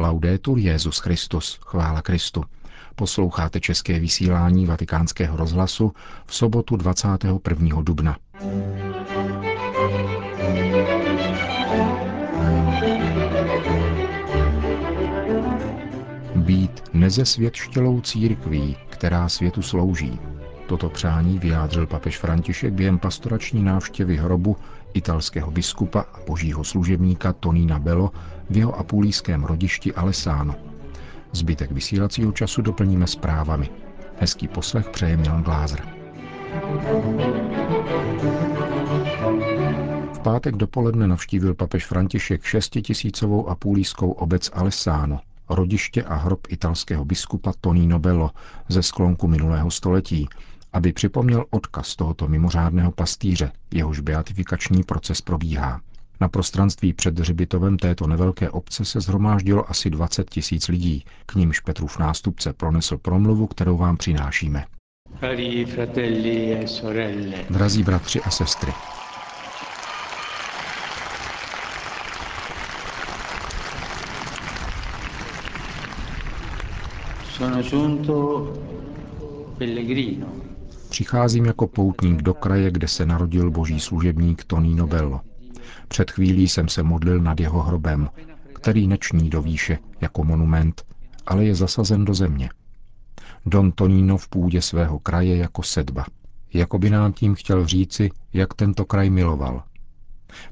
Laudetur Jezus Christus, chvála Kristu. Posloucháte české vysílání Vatikánského rozhlasu v sobotu 21. dubna. Být nezesvětštělou církví, která světu slouží. Toto přání vyjádřil papež František během pastorační návštěvy hrobu italského biskupa a božího služebníka Tonína Bello v jeho apulijském rodišti Alessano. Zbytek vysílacího času doplníme zprávami. Hezký poslech přeje Milan Glázer. V pátek dopoledne navštívil papež František šestitisícovou apulijskou obec Alessano, rodiště a hrob italského biskupa Tonino Bello ze sklonku minulého století, aby připomněl odkaz tohoto mimořádného pastýře, jehož beatifikační proces probíhá. Na prostranství před hřbitovem této nevelké obce se zhromáždilo asi 20 tisíc lidí, k nímž Petrův nástupce pronesl promluvu, kterou vám přinášíme. E Drazí bratři a sestry, Sono giunto pellegrino Přicházím jako poutník do kraje, kde se narodil boží služebník Tonino Bello. Před chvílí jsem se modlil nad jeho hrobem, který neční do výše jako monument, ale je zasazen do země. Don Tonino v půdě svého kraje jako sedba. Jako by nám tím chtěl říci, jak tento kraj miloval.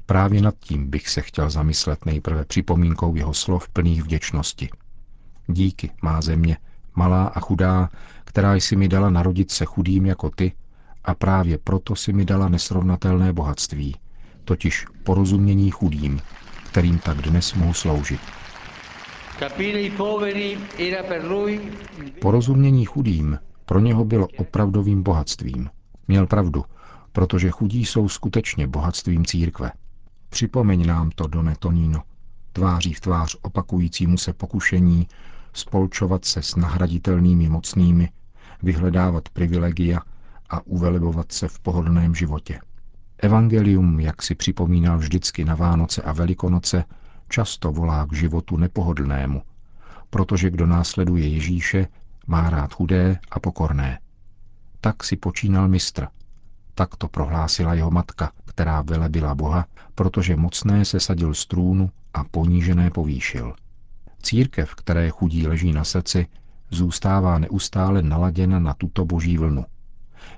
Právě nad tím bych se chtěl zamyslet nejprve připomínkou jeho slov plných vděčnosti. Díky, má země, malá a chudá, která jsi mi dala narodit se chudým jako ty, a právě proto si mi dala nesrovnatelné bohatství, totiž porozumění chudým, kterým tak dnes mohu sloužit. Porozumění chudým pro něho bylo opravdovým bohatstvím. Měl pravdu, protože chudí jsou skutečně bohatstvím církve. Připomeň nám to, Done Tonino, tváří v tvář opakujícímu se pokušení spolčovat se s nahraditelnými mocnými, vyhledávat privilegia a uvelebovat se v pohodlném životě. Evangelium, jak si připomínal vždycky na Vánoce a Velikonoce, často volá k životu nepohodlnému, protože kdo následuje Ježíše, má rád chudé a pokorné. Tak si počínal mistr. Tak to prohlásila jeho matka, která velebila Boha, protože mocné se sadil z trůnu a ponížené povýšil. Církev, které chudí leží na srdci, zůstává neustále naladěna na tuto boží vlnu.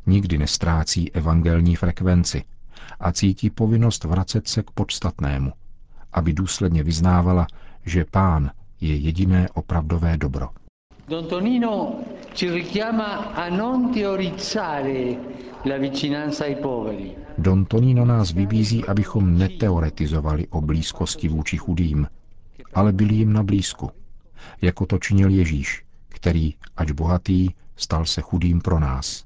Nikdy nestrácí evangelní frekvenci a cítí povinnost vracet se k podstatnému, aby důsledně vyznávala, že pán je jediné opravdové dobro. Don Tonino ci richiama a non teorizzare la vicinanza ai poveri. Don Tonino nás vybízí, abychom neteoretizovali o blízkosti vůči chudým, ale byli jim na blízku, jako to činil Ježíš, který, ač bohatý, stal se chudým pro nás.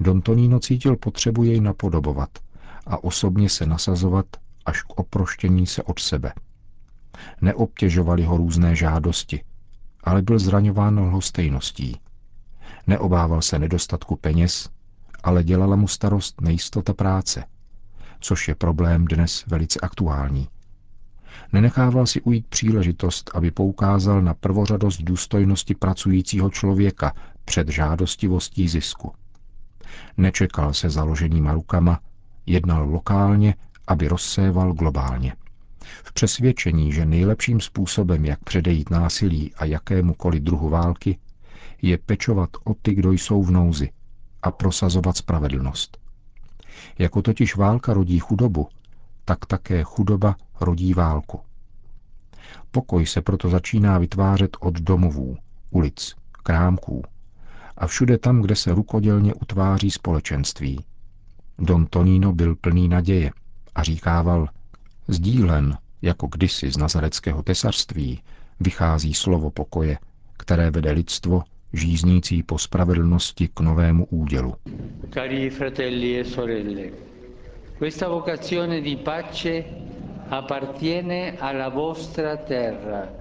Don Tonino cítil potřebu jej napodobovat a osobně se nasazovat až k oproštění se od sebe. Neobtěžovali ho různé žádosti, ale byl zraňován lhostejností. Neobával se nedostatku peněz, ale dělala mu starost nejistota práce, což je problém dnes velice aktuální. Nenechával si ujít příležitost, aby poukázal na prvořadost důstojnosti pracujícího člověka před žádostivostí zisku. Nečekal se založenýma rukama, jednal lokálně, aby rozséval globálně. V přesvědčení, že nejlepším způsobem, jak předejít násilí a jakémukoliv druhu války, je pečovat o ty, kdo jsou v nouzi a prosazovat spravedlnost. Jako totiž válka rodí chudobu, tak také chudoba rodí válku. Pokoj se proto začíná vytvářet od domovů, ulic, krámků a všude tam, kde se rukodělně utváří společenství. Don Tonino byl plný naděje a říkával, sdílen, jako kdysi z nazareckého tesařství, vychází slovo pokoje, které vede lidstvo žíznící po spravedlnosti k novému údělu. Cari fratelli e sorelle, questa vocazione di pace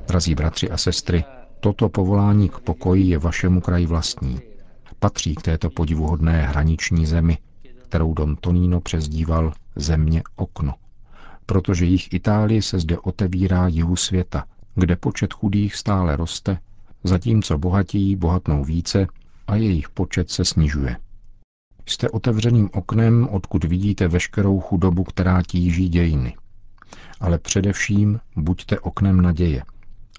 Drazí bratři a sestry, toto povolání k pokoji je vašemu kraji vlastní. Patří k této podivuhodné hraniční zemi, kterou Don Tonino přezdíval země okno, protože jich Itálie se zde otevírá jihu světa kde počet chudých stále roste, zatímco bohatí bohatnou více a jejich počet se snižuje. Jste otevřeným oknem, odkud vidíte veškerou chudobu, která tíží dějiny. Ale především buďte oknem naděje,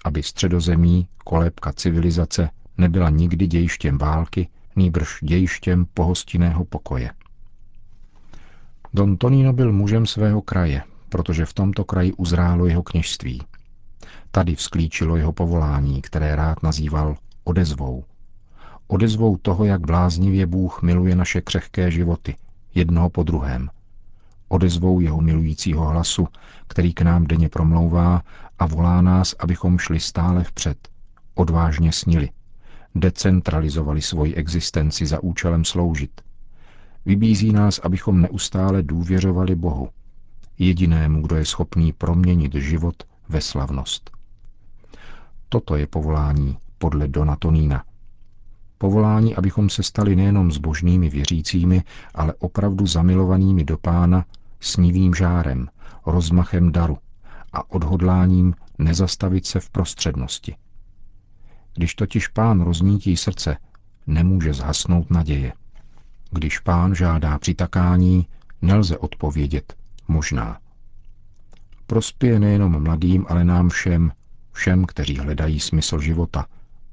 aby středozemí, kolébka civilizace, nebyla nikdy dějištěm války, nýbrž dějištěm pohostinného pokoje. Don Tonino byl mužem svého kraje, protože v tomto kraji uzrálo jeho kněžství. Tady vzklíčilo jeho povolání, které rád nazýval odezvou. Odezvou toho, jak bláznivě Bůh miluje naše křehké životy, jednoho po druhém. Odezvou jeho milujícího hlasu, který k nám denně promlouvá a volá nás, abychom šli stále vpřed, odvážně snili, decentralizovali svoji existenci za účelem sloužit. Vybízí nás, abychom neustále důvěřovali Bohu, jedinému, kdo je schopný proměnit život ve slavnost. Toto je povolání podle Donatonína. Povolání, abychom se stali nejenom zbožnými věřícími, ale opravdu zamilovanými do pána snivým žárem, rozmachem daru a odhodláním nezastavit se v prostřednosti. Když totiž pán roznítí srdce, nemůže zhasnout naděje. Když pán žádá přitakání, nelze odpovědět možná. Prospěje nejenom mladým, ale nám všem, všem, kteří hledají smysl života,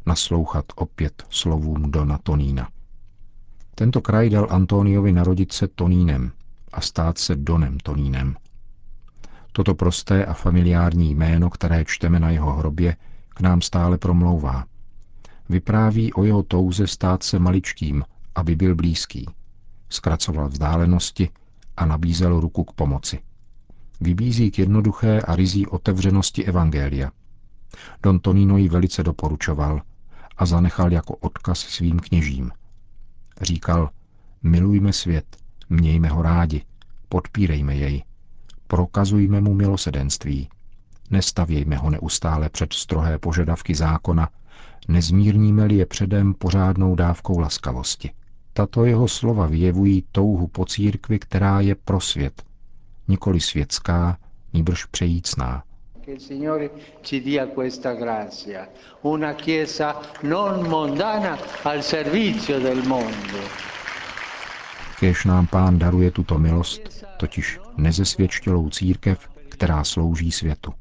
naslouchat opět slovům Dona Tonína. Tento kraj dal Antoniovi narodit se Tonínem a stát se Donem Tonínem. Toto prosté a familiární jméno, které čteme na jeho hrobě, k nám stále promlouvá. Vypráví o jeho touze stát se maličkým, aby byl blízký. Zkracoval vzdálenosti a nabízel ruku k pomoci. Vybízí k jednoduché a rizí otevřenosti Evangelia. Don Tonino ji velice doporučoval a zanechal jako odkaz svým kněžím. Říkal, milujme svět, mějme ho rádi, podpírejme jej, prokazujme mu milosedenství, nestavějme ho neustále před strohé požadavky zákona, nezmírníme-li je předem pořádnou dávkou laskavosti. Tato jeho slova vyjevují touhu po církvi, která je pro svět, nikoli světská, níbrž přejícná. Kéž nám pán daruje tuto milost, totiž nezesvědčilou církev, která slouží světu.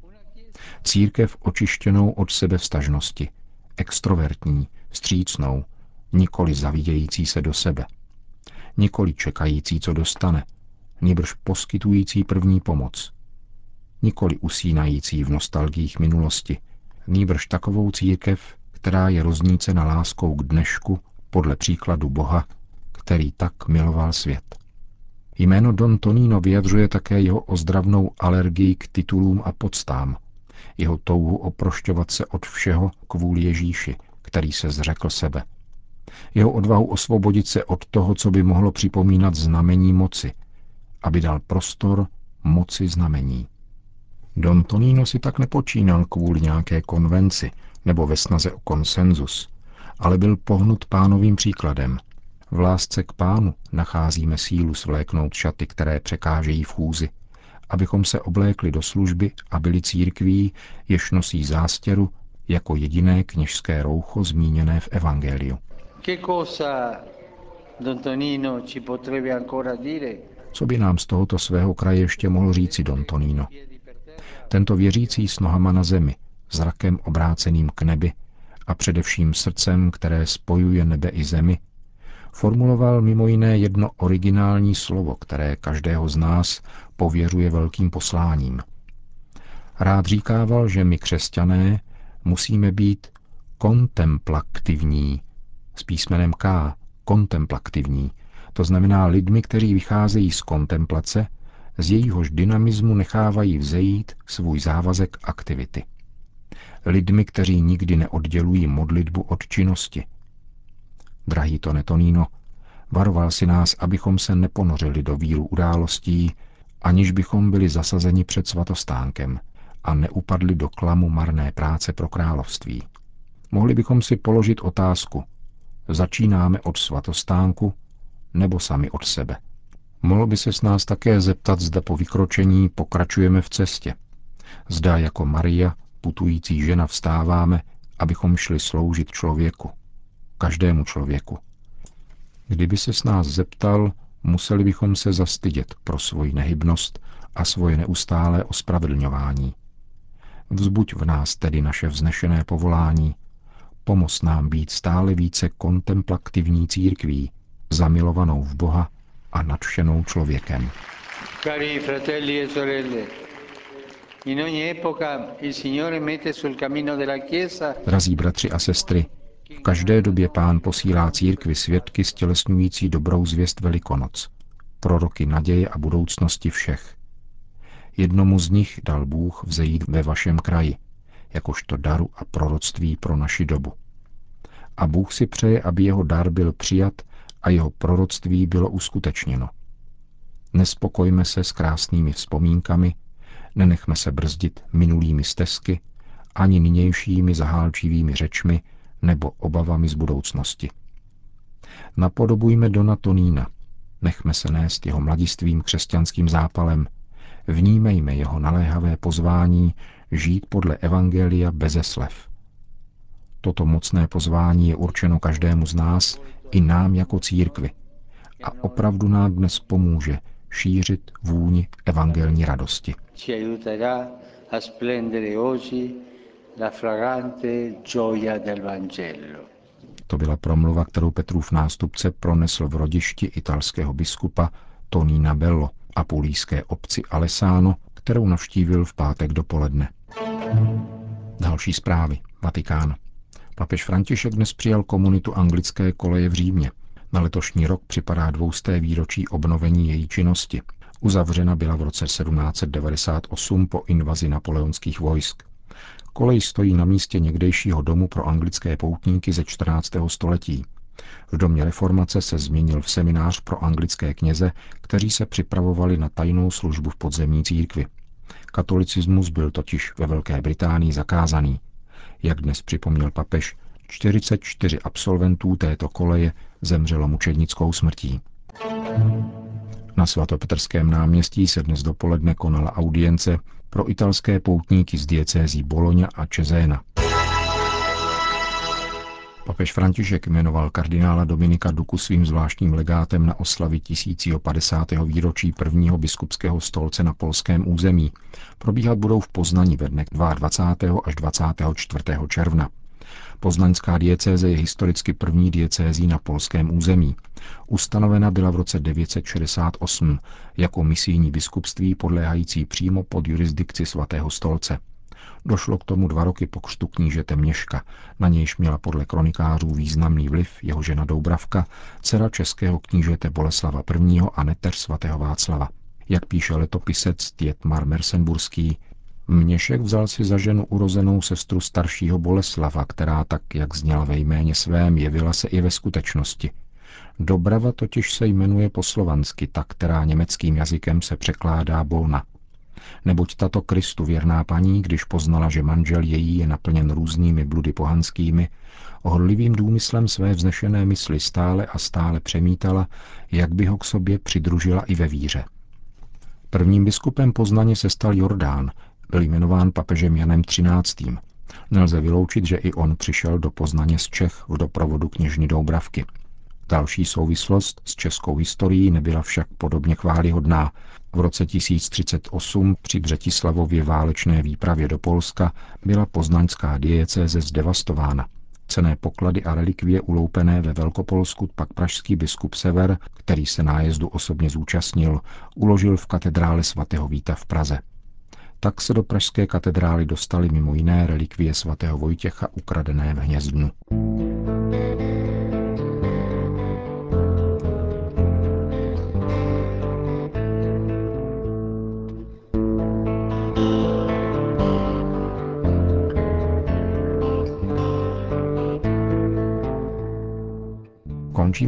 Církev očištěnou od sebevstažnosti, extrovertní, střícnou, nikoli zavíjející se do sebe, nikoli čekající, co dostane, nýbrž poskytující první pomoc, nikoli usínající v nostalgích minulosti, nýbrž takovou církev, která je roznícena láskou k dnešku podle příkladu Boha, který tak miloval svět. Jméno Don Tonino vyjadřuje také jeho ozdravnou alergii k titulům a podstám, jeho touhu oprošťovat se od všeho kvůli Ježíši, který se zřekl sebe – jeho odvahu osvobodit se od toho, co by mohlo připomínat znamení moci, aby dal prostor moci znamení. Don Tonino si tak nepočínal kvůli nějaké konvenci nebo ve snaze o konsenzus, ale byl pohnut pánovým příkladem. V lásce k pánu nacházíme sílu svléknout šaty, které překážejí v chůzi, abychom se oblékli do služby a byli církví, jež nosí zástěru jako jediné kněžské roucho zmíněné v Evangeliu. Co by nám z tohoto svého kraje ještě mohl říci Don Tonino? Tento věřící s nohama na zemi, zrakem obráceným k nebi a především srdcem, které spojuje nebe i zemi, formuloval mimo jiné jedno originální slovo, které každého z nás pověřuje velkým posláním. Rád říkával, že my křesťané musíme být kontemplativní, s písmenem K, kontemplativní, to znamená lidmi, kteří vycházejí z kontemplace, z jejíhož dynamismu nechávají vzejít svůj závazek aktivity. Lidmi, kteří nikdy neoddělují modlitbu od činnosti. Drahý Tone Tonino, varoval si nás, abychom se neponořili do víru událostí, aniž bychom byli zasazeni před svatostánkem a neupadli do klamu marné práce pro království. Mohli bychom si položit otázku, Začínáme od svatostánku nebo sami od sebe. Mohl by se s nás také zeptat, zda po vykročení pokračujeme v cestě. Zda jako Maria putující žena vstáváme, abychom šli sloužit člověku. Každému člověku. Kdyby se s nás zeptal, museli bychom se zastydět pro svoji nehybnost a svoje neustálé ospravedlňování. Vzbuď v nás tedy naše vznešené povolání, pomoz nám být stále více kontemplativní církví, zamilovanou v Boha a nadšenou člověkem. Cari fratelli e sorelle, in ogni epoca il Signore mette sul cammino della Chiesa Drazí bratři a sestry, v každé době pán posílá církvi svědky stělesňující dobrou zvěst Velikonoc, proroky naděje a budoucnosti všech. Jednomu z nich dal Bůh vzejít ve vašem kraji, jakožto daru a proroctví pro naši dobu. A Bůh si přeje, aby jeho dar byl přijat a jeho proroctví bylo uskutečněno. Nespokojme se s krásnými vzpomínkami, nenechme se brzdit minulými stezky, ani nynějšími zahálčivými řečmi nebo obavami z budoucnosti. Napodobujme Dona Tonína, nechme se nést jeho mladistvým křesťanským zápalem, vnímejme jeho naléhavé pozvání žít podle Evangelia beze slev. Toto mocné pozvání je určeno každému z nás, i nám jako církvi. A opravdu nám dnes pomůže šířit vůni evangelní radosti. To byla promluva, kterou Petrův nástupce pronesl v rodišti italského biskupa Tonina Bello a pulíské obci Alessano, kterou navštívil v pátek dopoledne. Další zprávy. Vatikán. Papež František dnes přijal komunitu anglické koleje v Římě. Na letošní rok připadá dvousté výročí obnovení její činnosti. Uzavřena byla v roce 1798 po invazi napoleonských vojsk. Kolej stojí na místě někdejšího domu pro anglické poutníky ze 14. století. V domě reformace se změnil v seminář pro anglické kněze, kteří se připravovali na tajnou službu v podzemní církvi. Katolicismus byl totiž ve Velké Británii zakázaný. Jak dnes připomněl papež, 44 absolventů této koleje zemřelo mučednickou smrtí. Na svatopetrském náměstí se dnes dopoledne konala audience pro italské poutníky z diecézí Boloňa a Čezéna. Papež František jmenoval kardinála Dominika Duku svým zvláštním legátem na oslavy 1050. výročí prvního biskupského stolce na polském území. Probíhat budou v Poznaní ve dnech 22. až 24. června. Poznaňská diecéze je historicky první diecézí na polském území. Ustanovena byla v roce 968 jako misijní biskupství podléhající přímo pod jurisdikci svatého stolce. Došlo k tomu dva roky po křtu knížete Měška, na nějž měla podle kronikářů významný vliv jeho žena Doubravka, dcera českého knížete Boleslava I. a neteř svatého Václava. Jak píše letopisec Tietmar Mersenburský, Měšek vzal si za ženu urozenou sestru staršího Boleslava, která tak, jak zněla ve jméně svém, jevila se i ve skutečnosti. Dobrava totiž se jmenuje poslovansky, ta, která německým jazykem se překládá Bona. Neboť tato Kristu věrná paní, když poznala, že manžel její je naplněn různými bludy pohanskými, horlivým důmyslem své vznešené mysli stále a stále přemítala, jak by ho k sobě přidružila i ve víře. Prvním biskupem Poznaně se stal Jordán, byl jmenován papežem Janem XIII. Nelze vyloučit, že i on přišel do Poznaně z Čech v doprovodu kněžny Doubravky. Další souvislost s českou historií nebyla však podobně chválihodná. V roce 1038 při Břetislavově válečné výpravě do Polska byla poznaňská diecéze zdevastována. Cené poklady a relikvie uloupené ve Velkopolsku pak pražský biskup Sever, který se nájezdu osobně zúčastnil, uložil v katedrále svatého Víta v Praze. Tak se do pražské katedrály dostaly mimo jiné relikvie svatého Vojtěcha ukradené v Hnězdnu.